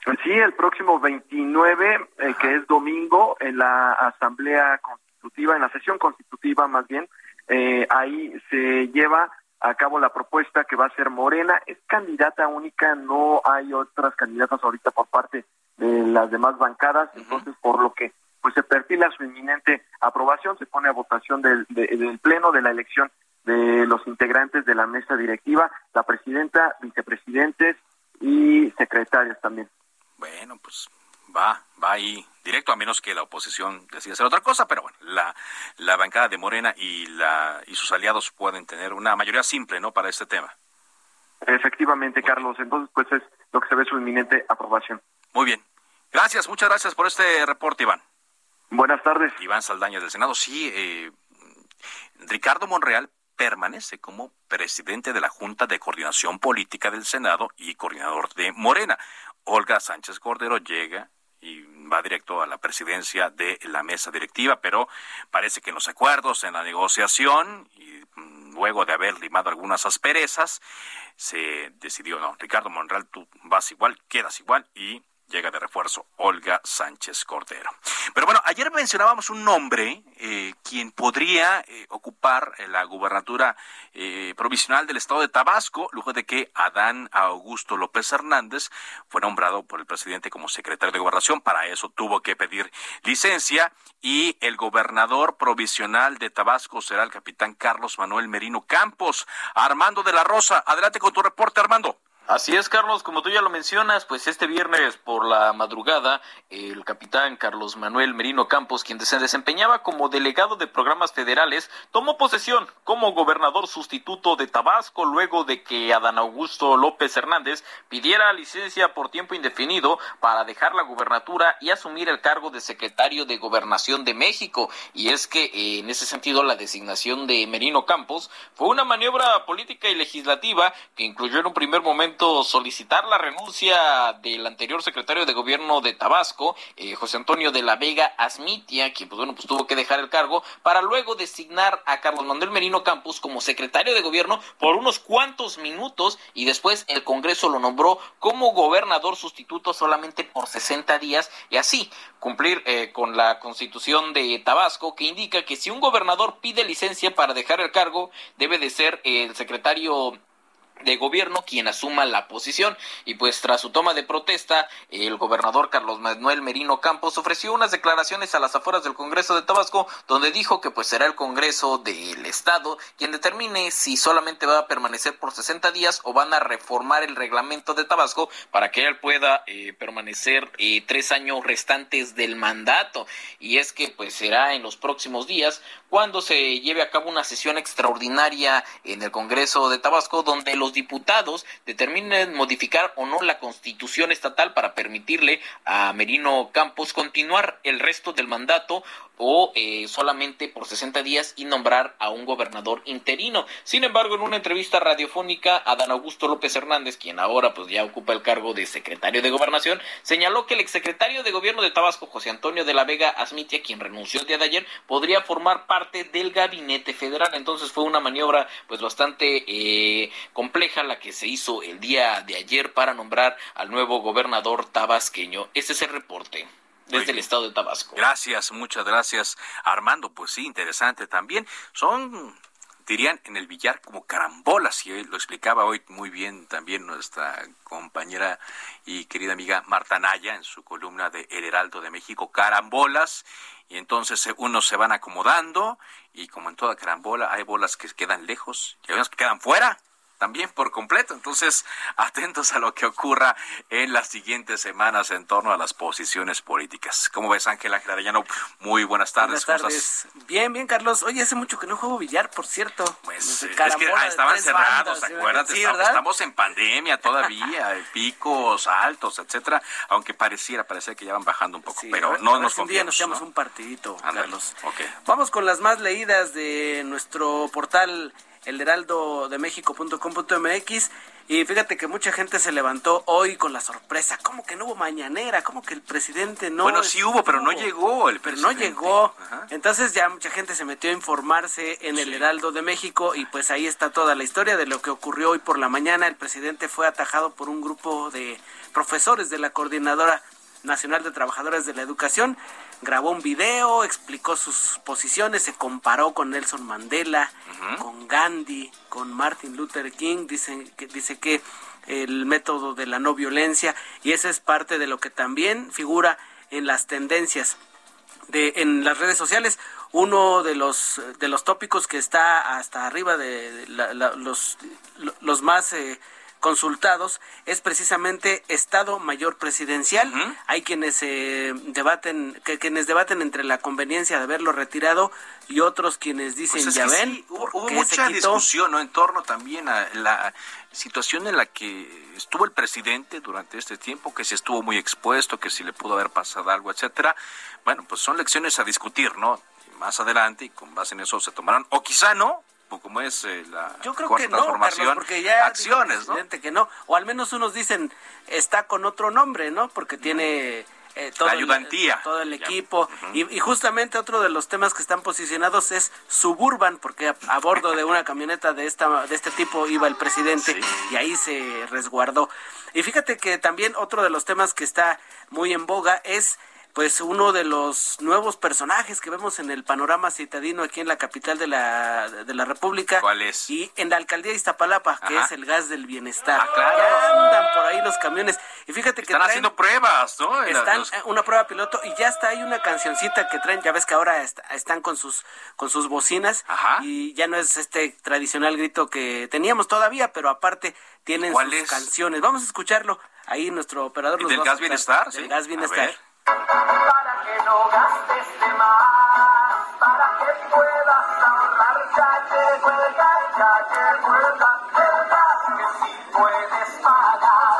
Pues sí, el próximo 29, eh, que es domingo, en la Asamblea Constitutiva, en la sesión constitutiva más bien, eh, ahí se lleva a cabo la propuesta que va a ser Morena. Es candidata única, no hay otras candidatas ahorita por parte de las demás bancadas, entonces por lo que pues se perfila su inminente aprobación, se pone a votación del, del pleno de la elección de los integrantes de la mesa directiva, la presidenta, vicepresidentes y secretarias también. Bueno, pues va, va ahí directo, a menos que la oposición decida hacer otra cosa, pero bueno, la, la bancada de Morena y, la, y sus aliados pueden tener una mayoría simple, ¿no?, para este tema. Efectivamente, Carlos. Entonces, pues es lo que se ve su inminente aprobación. Muy bien. Gracias, muchas gracias por este reporte, Iván. Buenas tardes. Iván Saldaña del Senado. Sí, eh, Ricardo Monreal permanece como presidente de la Junta de Coordinación Política del Senado y coordinador de Morena. Olga Sánchez Cordero llega y va directo a la presidencia de la mesa directiva, pero parece que en los acuerdos, en la negociación y mm, luego de haber limado algunas asperezas, se decidió, no, Ricardo Monreal, tú vas igual, quedas igual y llega de refuerzo Olga Sánchez Cordero. Pero bueno, ayer mencionábamos un nombre, eh, quien podría eh, ocupar la gubernatura eh, provisional del estado de Tabasco, luego de que Adán Augusto López Hernández fue nombrado por el presidente como secretario de gobernación. Para eso tuvo que pedir licencia y el gobernador provisional de Tabasco será el capitán Carlos Manuel Merino Campos. Armando de la Rosa, adelante con tu reporte, Armando. Así es, Carlos, como tú ya lo mencionas, pues este viernes por la madrugada, el capitán Carlos Manuel Merino Campos, quien se desempeñaba como delegado de programas federales, tomó posesión como gobernador sustituto de Tabasco luego de que Adán Augusto López Hernández pidiera licencia por tiempo indefinido para dejar la gubernatura y asumir el cargo de secretario de Gobernación de México. Y es que eh, en ese sentido la designación de Merino Campos fue una maniobra política y legislativa que incluyó en un primer momento solicitar la renuncia del anterior secretario de gobierno de Tabasco, eh, José Antonio de la Vega Asmitia, quien pues bueno, pues tuvo que dejar el cargo, para luego designar a Carlos Manuel Merino Campos como secretario de gobierno por unos cuantos minutos y después el Congreso lo nombró como gobernador sustituto solamente por 60 días y así cumplir eh, con la constitución de Tabasco que indica que si un gobernador pide licencia para dejar el cargo, debe de ser el secretario de gobierno quien asuma la posición. Y pues tras su toma de protesta el gobernador Carlos Manuel Merino Campos ofreció unas declaraciones a las afueras del Congreso de Tabasco donde dijo que pues será el Congreso del Estado quien determine si solamente va a permanecer por 60 días o van a reformar el reglamento de Tabasco para que él pueda eh, permanecer eh, tres años restantes del mandato. Y es que pues será en los próximos días cuando se lleve a cabo una sesión extraordinaria en el Congreso de Tabasco donde los diputados determinen modificar o no la constitución estatal para permitirle a Merino Campos continuar el resto del mandato o eh, solamente por 60 días y nombrar a un gobernador interino. Sin embargo, en una entrevista radiofónica, Adán Augusto López Hernández, quien ahora pues ya ocupa el cargo de secretario de gobernación, señaló que el exsecretario de gobierno de Tabasco, José Antonio de la Vega Asmitia, quien renunció el día de ayer, podría formar parte del gabinete federal. Entonces fue una maniobra pues bastante eh, compleja la que se hizo el día de ayer para nombrar al nuevo gobernador tabasqueño. Ese es el reporte desde el estado de Tabasco. Gracias, muchas gracias, Armando. Pues sí, interesante también. Son dirían en el billar como carambolas, y lo explicaba hoy muy bien también nuestra compañera y querida amiga Marta Naya en su columna de El Heraldo de México, carambolas, y entonces unos se van acomodando, y como en toda carambola hay bolas que quedan lejos y hay unas que quedan fuera, también por completo. Entonces, atentos a lo que ocurra en las siguientes semanas en torno a las posiciones políticas. ¿Cómo ves, Ángel Ángel Arellano? Muy buenas tardes. Buenas tardes. Bien, bien, Carlos. Oye, hace mucho que no juego billar, por cierto. Pues es que estaban cerrados, acuérdate. Sí, estamos, en pandemia todavía, picos altos, etcétera. Aunque pareciera, parecía que ya van bajando un poco, pero no nos confiamos. Nos echamos un partidito, Carlos. Vamos con las más leídas de nuestro portal el heraldo de México.com.mx y fíjate que mucha gente se levantó hoy con la sorpresa, ¿cómo que no hubo mañanera? ¿Cómo que el presidente no Bueno, sí hubo, pero no llegó el presidente. Pero no llegó. Entonces ya mucha gente se metió a informarse en el Heraldo de México y pues ahí está toda la historia de lo que ocurrió hoy por la mañana. El presidente fue atajado por un grupo de profesores de la Coordinadora Nacional de Trabajadores de la Educación, grabó un video, explicó sus posiciones, se comparó con Nelson Mandela, con Gandhi, con Martin Luther King, dice que, dice que el método de la no violencia, y esa es parte de lo que también figura en las tendencias de, en las redes sociales. Uno de los, de los tópicos que está hasta arriba de los, los más... Eh, consultados es precisamente Estado Mayor Presidencial. Hay quienes se debaten, que, quienes debaten entre la conveniencia de haberlo retirado y otros quienes dicen pues ya ven. hubo, mucha discusión ¿no? en torno también a la situación en la que estuvo el presidente durante este tiempo, que si estuvo muy expuesto, que si le pudo haber pasado algo, etcétera. Bueno, pues son lecciones a discutir, ¿no? Más adelante y con base en eso se tomarán, o quizá no, como es eh, la Yo creo que no, Carlos, porque ya acciones, ¿no? que no, o al menos unos dicen está con otro nombre, ¿no? Porque tiene eh, todo, ayudantía. El, todo el equipo. y, justamente otro de los temas que están posicionados es Suburban, porque a, bordo de una camioneta de, esta, de este tipo iba el presidente y ahí se resguardó. Y fíjate que también otro de los temas que está muy en boga es pues uno de los nuevos personajes que vemos en el panorama citadino aquí en la capital de la, de la República. ¿Cuál es? Y en la alcaldía de Iztapalapa, que es el gas del bienestar. Ah, claro. andan por ahí los camiones. Y fíjate que están haciendo pruebas, ¿no? Están una prueba piloto y ya está ahí una cancioncita que traen, ya ves que ahora están con sus con sus bocinas y ya no es este tradicional grito que teníamos todavía, pero aparte tienen sus canciones. Vamos a escucharlo. Ahí nuestro operador nos ¿Del gas bienestar? Del gas bienestar para que no gastes de más, para que puedas ahorrar, ya llegó el gas, ya llegó el gas, el gas que sí puedes pagar,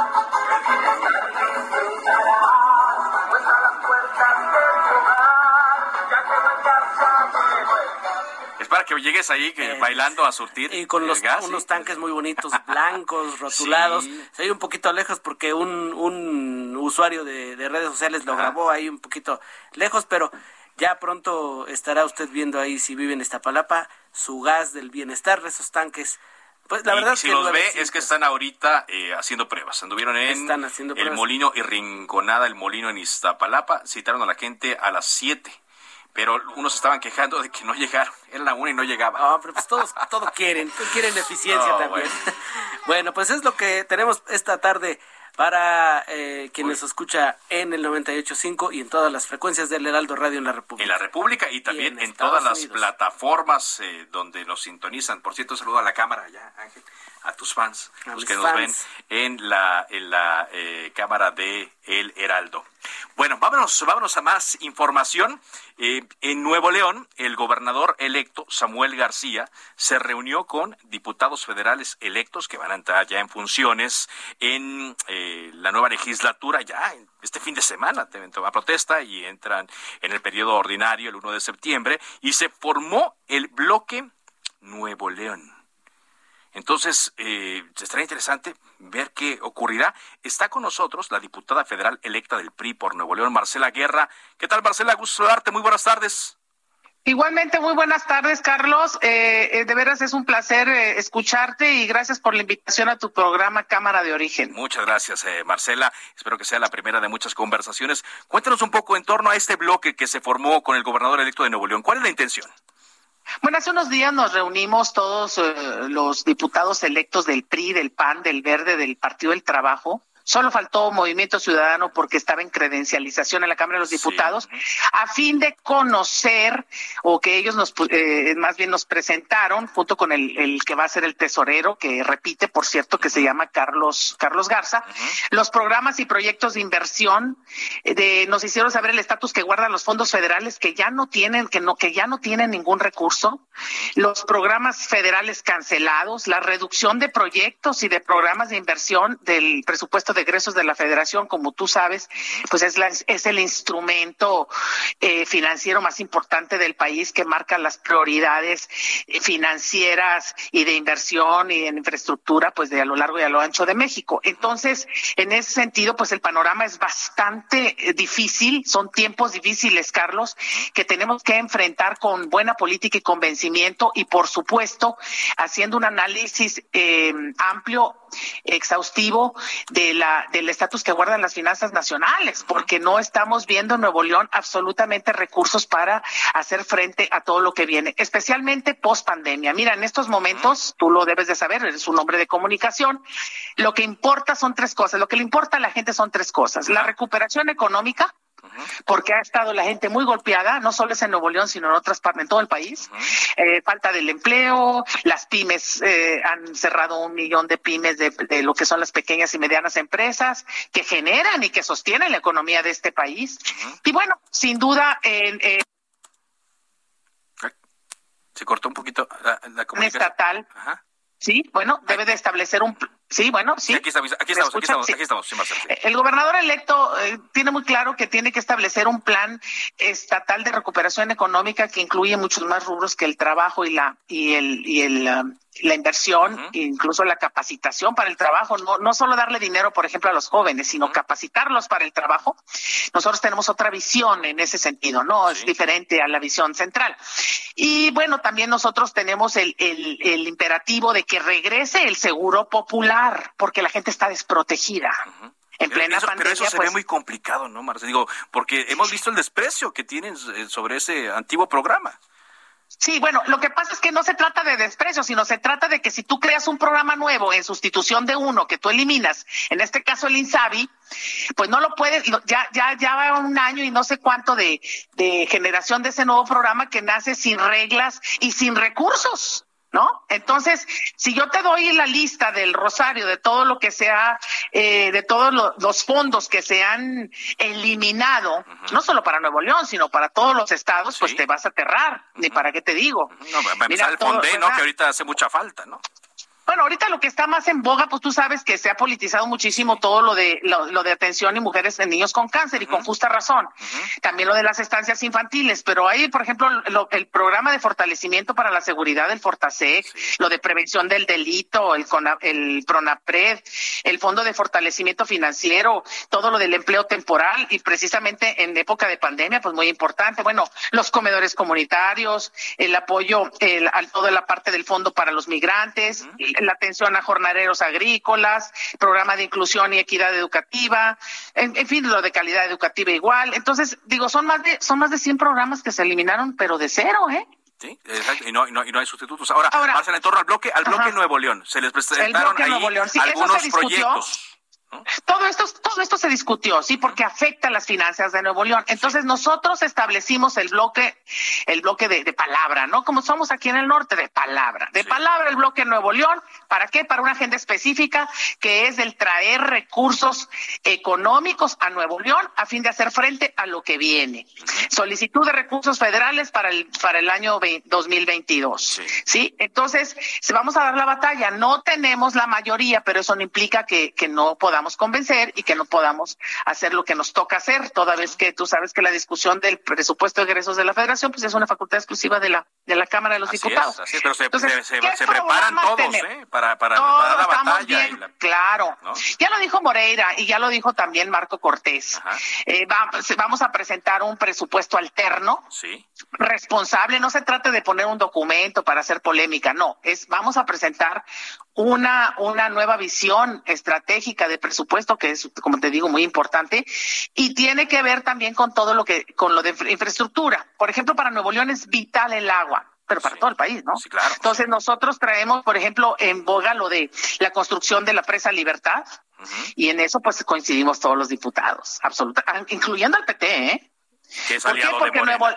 para que llegues ahí que, bailando a surtir. Y con los, gas, unos tanques muy bonitos, blancos, rotulados. Se oye un poquito lejos porque un, un usuario de, redes sociales lo grabó ahí un poquito lejos, pero ya pronto estará usted viendo ahí si vive en Iztapalapa su gas del bienestar, esos tanques. Pues la verdad y si los ve es que están ahorita eh, haciendo pruebas. Anduvieron en el molino y Rinconada, el molino en Iztapalapa. Citaron a la gente a las 7 pero unos estaban quejando de que no llegaron. Era la una y no llegaba. No, pero pues todos, todo quieren, quieren eficiencia también. Bueno. pues es lo que tenemos esta tarde para eh, quienes escucha en el 98.5 y en todas las frecuencias del Heraldo Radio en la República. En la República y también en, todas las plataformas eh, donde nos sintonizan. Por cierto, saludo a la cámara ya, Ángel, a tus fans, a los que nos ven en la, en la eh, cámara de El Heraldo. Bueno, vámonos, vámonos a más información. Eh, en Nuevo León, el gobernador electo Samuel García se reunió con diputados federales electos que van a entrar ya en funciones en eh, la nueva legislatura ya este fin de semana. Toma protesta y entran en el periodo ordinario el 1 de septiembre y se formó el bloque Nuevo León. Entonces, eh, estará interesante ver qué ocurrirá. Está con nosotros la diputada federal electa del PRI por Nuevo León, Marcela Guerra. ¿Qué tal, Marcela? Gusto saludarte. Muy buenas tardes. Igualmente, muy buenas tardes, Carlos. Eh, eh, de veras es un placer eh, escucharte y gracias por la invitación a tu programa Cámara de Origen. Muchas gracias, Marcela. Espero que sea la primera de muchas conversaciones. Cuéntanos un poco en torno a este bloque que se formó con el gobernador electo de Nuevo León. ¿Cuál es la intención? Bueno, hace unos días nos reunimos todos los diputados electos del PRI, del PAN, del Verde, del Partido del Trabajo Solo faltó Movimiento Ciudadano porque estaba en credencialización en la Cámara de los Diputados, a fin de conocer o que ellos nos, eh, más bien nos presentaron, junto con el, el, que va a ser el tesorero, que repite, por cierto, que se llama Carlos, Carlos Garza, los programas y proyectos de inversión, eh, de, nos hicieron saber el estatus que guardan los fondos federales que ya no tienen, que no, que ya no tienen ningún recurso, los programas federales cancelados, la reducción de proyectos y de programas de inversión del presupuesto de egresos de la federación, como tú sabes, pues es, la, es el instrumento eh, financiero más importante del país que marca las prioridades eh, financieras y de inversión y en infraestructura, pues de a lo largo y a lo ancho de México. Entonces, en ese sentido, pues el panorama es bastante eh, difícil, son tiempos difíciles, Carlos, que tenemos que enfrentar con buena política y convencimiento y, por supuesto, haciendo un análisis amplio, exhaustivo de la la del estatus que guardan las finanzas nacionales, porque no estamos viendo en Nuevo León absolutamente recursos para hacer frente a todo lo que viene, especialmente post pandemia. Mira, en estos momentos, tú lo debes de saber, eres un hombre de comunicación, lo que importa son tres cosas, lo que le importa a la gente son tres cosas, la recuperación económica, porque ha estado la gente muy golpeada, no solo es en Nuevo León, sino en otras partes, en todo el país. Eh, falta del empleo, las pymes eh, han cerrado un millón de pymes de, de, lo que son las pequeñas y medianas empresas que generan y que sostienen la economía de este país. Y bueno, sin duda, en. Eh, se cortó un poquito la, la comunicación. estatal. Ajá. Sí, bueno, debe de establecer un Sí, bueno, sí. aquí estamos, aquí estamos, aquí estamos, aquí estamos, sí, Marcelo, sí. El gobernador electo eh, tiene muy claro que tiene que establecer un plan estatal de recuperación económica que incluye muchos más rubros que el trabajo y la y el y el um, la inversión, uh -huh. incluso la capacitación para el trabajo, no, no solo darle dinero, por ejemplo, a los jóvenes, sino uh -huh. capacitarlos para el trabajo. Nosotros tenemos otra visión en ese sentido, ¿no? Sí. Es diferente a la visión central. Y bueno, también nosotros tenemos el, el, el imperativo de que regrese el seguro popular, porque la gente está desprotegida. Uh -huh en plena eso, pandemia. Pero eso sería pues, muy complicado, ¿no, Marcelo? Digo, porque hemos visto el desprecio que tienen sobre ese antiguo programa. Sí, bueno, lo que pasa es que no se trata de desprecio, sino se trata de que si tú creas un programa nuevo en sustitución de uno que tú eliminas, en este caso el INSABI, pues no lo puedes, ya, ya, ya va un año y no sé cuánto de, de generación de ese nuevo programa que nace sin reglas y sin recursos. ¿No? Entonces, si yo te doy la lista del rosario de todo lo que se ha, eh, de todos lo, los fondos que se han eliminado, uh -huh. no solo para Nuevo León, sino para todos los estados, sí. pues te vas a aterrar, uh -huh. ni para qué te digo. No, va a empezar el Fondé, ¿no? Que ahorita hace mucha falta, ¿no? Bueno, ahorita lo que está más en boga, pues tú sabes que se ha politizado muchísimo todo lo de lo, lo de atención y mujeres en niños con cáncer y uh -huh. con justa razón. Uh -huh. También lo de las estancias infantiles, pero hay, por ejemplo, lo, el programa de fortalecimiento para la seguridad del Fortasec, sí. lo de prevención del delito, el, el Pronapred, el Fondo de Fortalecimiento Financiero, todo lo del empleo temporal y precisamente en época de pandemia, pues muy importante. Bueno, los comedores comunitarios, el apoyo el, a toda la parte del fondo para los migrantes. Uh -huh la atención a jornaleros agrícolas, programa de inclusión y equidad educativa, en, en, fin, lo de calidad educativa igual. Entonces, digo, son más de son más de 100 programas que se eliminaron, pero de cero, ¿eh? Sí, exacto, y no, y no, y no hay sustitutos. Ahora, Ahora Marcela, en torno al bloque, al bloque ajá. Nuevo León, se les presentaron ahí sí, algunos proyectos. ¿No? Todo esto, todo esto se discutió, sí, porque afecta las finanzas de Nuevo León. Entonces nosotros establecimos el bloque, el bloque de, de, palabra, ¿no? Como somos aquí en el norte, de palabra. De sí. palabra el bloque Nuevo León. ¿Para qué? Para una agenda específica que es el traer recursos económicos a Nuevo León a fin de hacer frente a lo que viene. Solicitud de recursos federales para el, para el año 2022. Sí. ¿sí? Entonces, vamos a dar la batalla. No tenemos la mayoría, pero eso no implica que, que no podamos podamos convencer y que no podamos hacer lo que nos toca hacer, toda vez que tú sabes que la discusión del presupuesto de egresos de la Federación pues es una facultad exclusiva de la de la Cámara de los así Diputados. Es, así es, pero se, Entonces, se, se, se preparan todos ¿eh? para, para, todos para la batalla. Bien, la... Claro. ¿no? Ya lo dijo Moreira y ya lo dijo también Marco Cortés. Eh, va, vamos a presentar un presupuesto alterno, sí. responsable. No se trata de poner un documento para hacer polémica, no. Es vamos a presentar una, una nueva visión estratégica de presupuesto que es, como te digo, muy importante y tiene que ver también con todo lo que, con lo de infraestructura. Por ejemplo, para Nuevo León es vital el agua pero para sí. todo el país, ¿no? Sí, claro. Entonces nosotros traemos, por ejemplo, en boga lo de la construcción de la presa Libertad uh -huh. y en eso pues coincidimos todos los diputados, absolutamente, incluyendo al PT, ¿eh? Que es aliado ¿Por qué? Porque Nuevo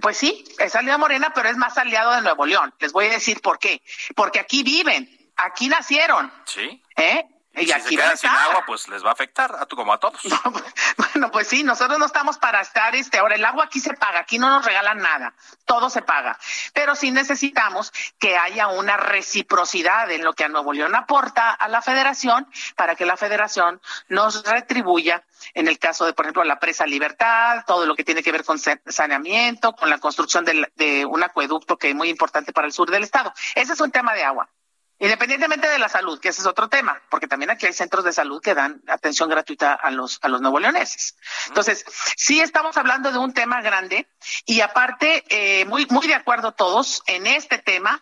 pues sí, es aliado Morena, pero es más aliado de Nuevo León. Les voy a decir por qué. Porque aquí viven, aquí nacieron. Sí. ¿Eh? Y, si aquí se quedan sin agua, pues les va a afectar, a tú como a todos. No, bueno, pues sí, nosotros no estamos para estar, este, ahora el agua aquí se paga, aquí no nos regalan nada, todo se paga. Pero sí necesitamos que haya una reciprocidad en lo que a Nuevo León aporta a la federación para que la federación nos retribuya, en el caso de, por ejemplo, la presa Libertad, todo lo que tiene que ver con saneamiento, con la construcción de, de un acueducto que es muy importante para el sur del estado. Ese es un tema de agua. Independientemente de la salud, que ese es otro tema, porque también aquí hay centros de salud que dan atención gratuita a los, a los nuevo leoneses. Entonces, sí estamos hablando de un tema grande y aparte, eh, muy, muy de acuerdo todos en este tema,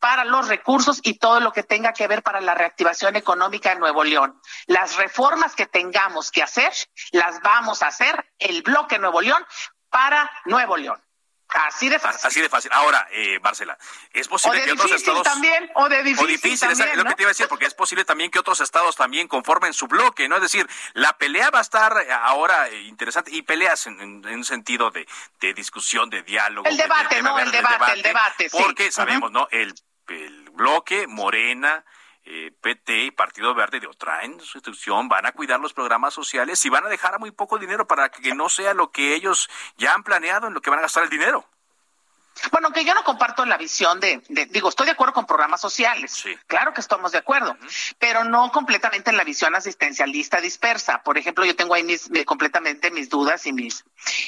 para los recursos y todo lo que tenga que ver para la reactivación económica de Nuevo León. Las reformas que tengamos que hacer, las vamos a hacer el bloque Nuevo León para Nuevo León. Así de fácil. Así de fácil. Ahora, eh, Marcela, es posible o de que otros estados también, o de difícil, o difícil, también, es lo ¿no? que te iba a decir, porque es posible también que otros estados también conformen su bloque, ¿no? Es decir, la pelea va a estar ahora eh, interesante y peleas en, un sentido de, de discusión, de diálogo. El debate, ¿no? El de debate, el debate, sí. Porque sabemos, ¿no? El, el bloque Morena, eh, PT y Partido Verde de traen su institución, van a cuidar los programas sociales y van a dejar a muy poco dinero para que no sea lo que ellos ya han planeado en lo que van a gastar el dinero. Bueno, que yo no comparto la visión de, de- digo, estoy de acuerdo con programas sociales, claro que estamos de acuerdo, pero no completamente en la visión asistencialista dispersa. Por ejemplo, yo tengo ahí mis, mi- completamente mis dudas y mis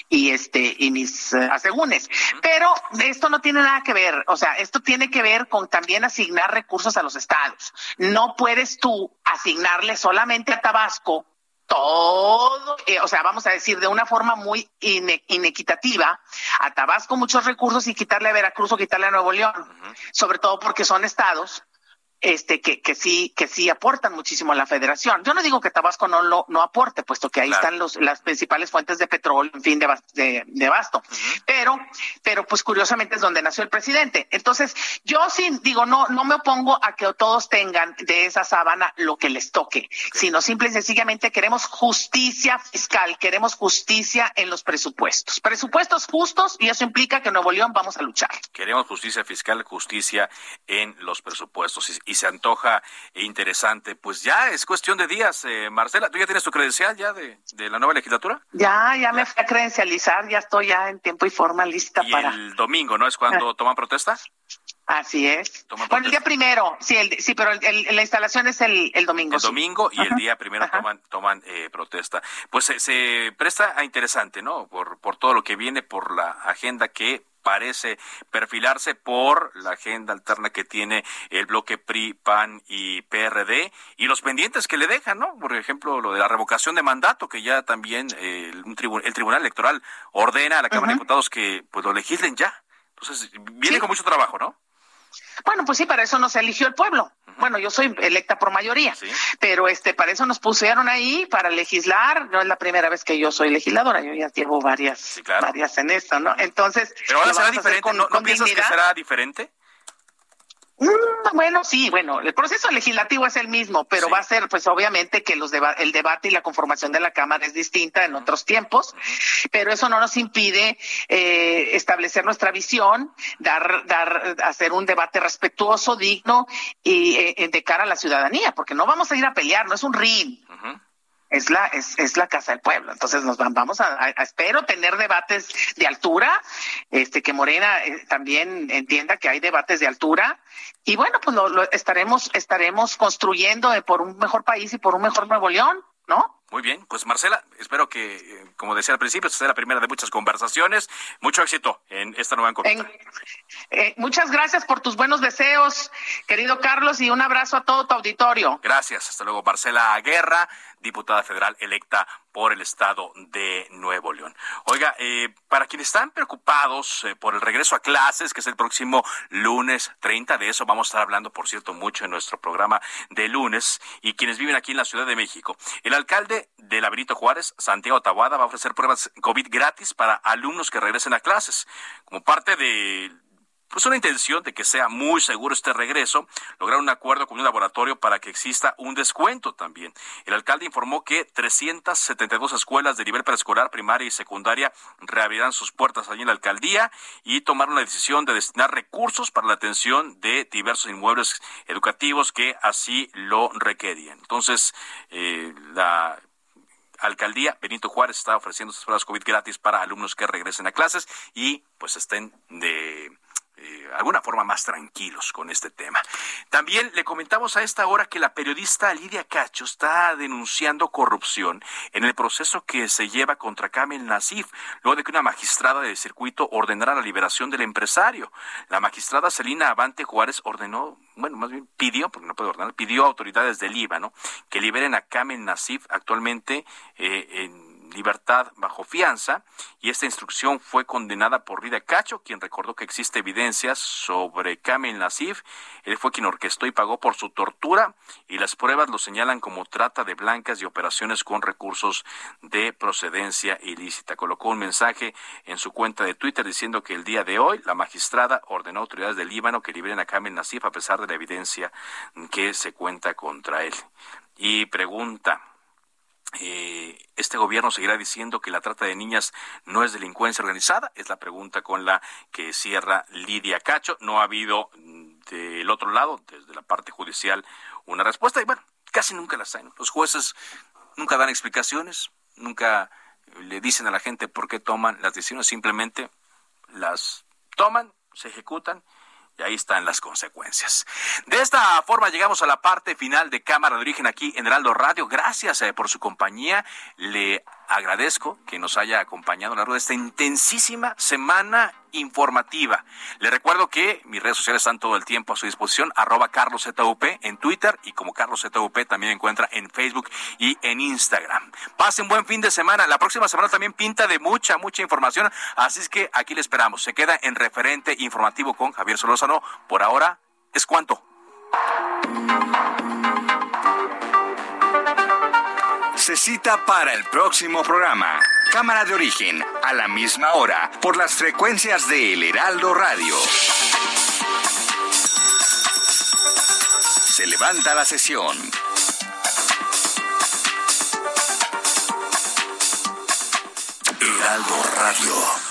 y este y mis eh, asegúnes, pero esto no tiene nada que ver, o sea, esto tiene que ver con también asignar recursos a los estados. No puedes tú asignarle solamente a Tabasco todo, eh, o sea, vamos a decir de una forma muy ine- inequitativa, a Tabasco muchos recursos y quitarle a Veracruz o quitarle a Nuevo León, sobre todo porque son estados este que, que sí que sí aportan muchísimo a la federación. Yo no digo que Tabasco no lo no aporte, puesto que ahí están los las principales fuentes de petróleo, en fin, de, de, de abasto. Pero pero pues curiosamente es donde nació el presidente. Entonces, yo sí digo, no no me opongo a que todos tengan de esa sábana lo que les toque, sino simple y sencillamente queremos justicia fiscal, queremos justicia en los presupuestos. Presupuestos justos y eso implica que en Nuevo León vamos a luchar. Queremos justicia fiscal, justicia en los presupuestos y, y se antoja interesante. Pues ya es cuestión de días, eh, Marcela. ¿Tú ya tienes tu credencial ya de, de la nueva legislatura? Ya, ya me fui a credencializar, ya estoy ya en tiempo y forma lista Y para. el domingo, ¿no? Es cuando toman protesta. Así es. Toman Bueno, el día primero, sí, el, sí, pero el- el- la instalación es el, el domingo. El sí. domingo y el día primero toman toman eh, protesta. Pues se, se presta a interesante, ¿no? Por, por todo lo que viene, por la agenda que parece perfilarse por la agenda alterna que tiene el bloque PRI, PAN y PRD y los pendientes que le dejan, ¿no? Por ejemplo, lo de la revocación de mandato que ya también eh, un tribu- el Tribunal Electoral ordena a la Cámara de Diputados que pues lo legislen ya. Entonces, viene con mucho trabajo, ¿no? Bueno, pues sí, para eso nos eligió el pueblo. Bueno, yo soy electa por mayoría, pero este, para eso nos pusieron ahí para legislar. No es la primera vez que yo soy legisladora, yo ya llevo varias, varias en esto, ¿no? Entonces, Pero ahora será diferente. con- ¿No, piensas que será diferente? Mm, Bueno, sí, bueno, el proceso legislativo es el mismo, pero va a ser, pues obviamente que los deba- el debate y la conformación de la Cámara es distinta en otros tiempos, pero eso no nos impide eh, establecer nuestra visión, dar, dar, hacer un debate respetuoso, digno y eh, de cara a la ciudadanía, porque no vamos a ir a pelear, no es un ring. Es la, es, es la casa del pueblo. Entonces nos van- vamos a, a- espero tener debates de altura, este que Morena eh, también entienda que hay debates de altura y bueno, pues lo, lo estaremos, estaremos construyendo eh, por un mejor país y por un mejor Nuevo León, ¿no? Muy bien, pues Marcela, espero que, eh, como decía al principio, esta sea la primera de muchas conversaciones. Mucho éxito en esta nueva encuesta. Eh, muchas gracias por tus buenos deseos, querido Carlos, y un abrazo a todo tu auditorio. Gracias. Hasta luego, Marcela Guerra, diputada federal electa por el estado de Nuevo León. Oiga, eh, para quienes están preocupados eh, por el regreso a clases, que es el próximo lunes 30, de eso vamos a estar hablando, por cierto, mucho en nuestro programa de lunes, y quienes viven aquí en la Ciudad de México. El alcalde de la Benito Juárez, Santiago Tabuada, va a ofrecer pruebas COVID gratis para alumnos que regresen a clases. Como parte de pues una intención de que sea muy seguro este regreso, lograr un acuerdo con un laboratorio para que exista un descuento también. El alcalde informó que 372 escuelas de nivel preescolar, primaria y secundaria reabrirán sus puertas allí en la alcaldía y tomaron la decisión de destinar recursos para la atención de diversos inmuebles educativos que así lo requerían. Entonces, eh, la alcaldía Benito Juárez está ofreciendo sus pruebas COVID gratis para alumnos que regresen a clases y pues estén de eh, alguna forma más tranquilos con este tema. También le comentamos a esta hora que la periodista Lidia Cacho está denunciando corrupción en el proceso que se lleva contra Kamel Nasif, luego de que una magistrada del circuito ordenara la liberación del empresario. La magistrada Celina Avante Juárez ordenó, bueno, más bien pidió, porque no puede ordenar, pidió a autoridades del Líbano que liberen a Kamel Nasif actualmente eh, en libertad bajo fianza y esta instrucción fue condenada por Rida Cacho, quien recordó que existe evidencias sobre Kamel Nasif. Él fue quien orquestó y pagó por su tortura y las pruebas lo señalan como trata de blancas y operaciones con recursos de procedencia ilícita. Colocó un mensaje en su cuenta de Twitter diciendo que el día de hoy la magistrada ordenó a autoridades del Líbano que liberen a Kamel Nasif a pesar de la evidencia que se cuenta contra él. Y pregunta, eh, ¿Este gobierno seguirá diciendo que la trata de niñas no es delincuencia organizada? Es la pregunta con la que cierra Lidia Cacho. No ha habido mm, del otro lado, desde la parte judicial, una respuesta y bueno, casi nunca las hay. Los jueces nunca dan explicaciones, nunca le dicen a la gente por qué toman las decisiones, simplemente las toman, se ejecutan y ahí están las consecuencias. De esta forma llegamos a la parte final de Cámara de Origen aquí en Heraldo Radio. Gracias eh, por su compañía. Le agradezco que nos haya acompañado a lo largo de esta intensísima semana informativa. Le recuerdo que mis redes sociales están todo el tiempo a su disposición, arroba carloszup en Twitter y como carloszup también encuentra en Facebook y en Instagram. Pasen buen fin de semana. La próxima semana también pinta de mucha, mucha información, así es que aquí le esperamos. Se queda en referente informativo con Javier Solózano. Por ahora, es cuanto. Se cita para el próximo programa. Cámara de origen, a la misma hora, por las frecuencias de El Heraldo Radio. Se levanta la sesión. Heraldo Radio.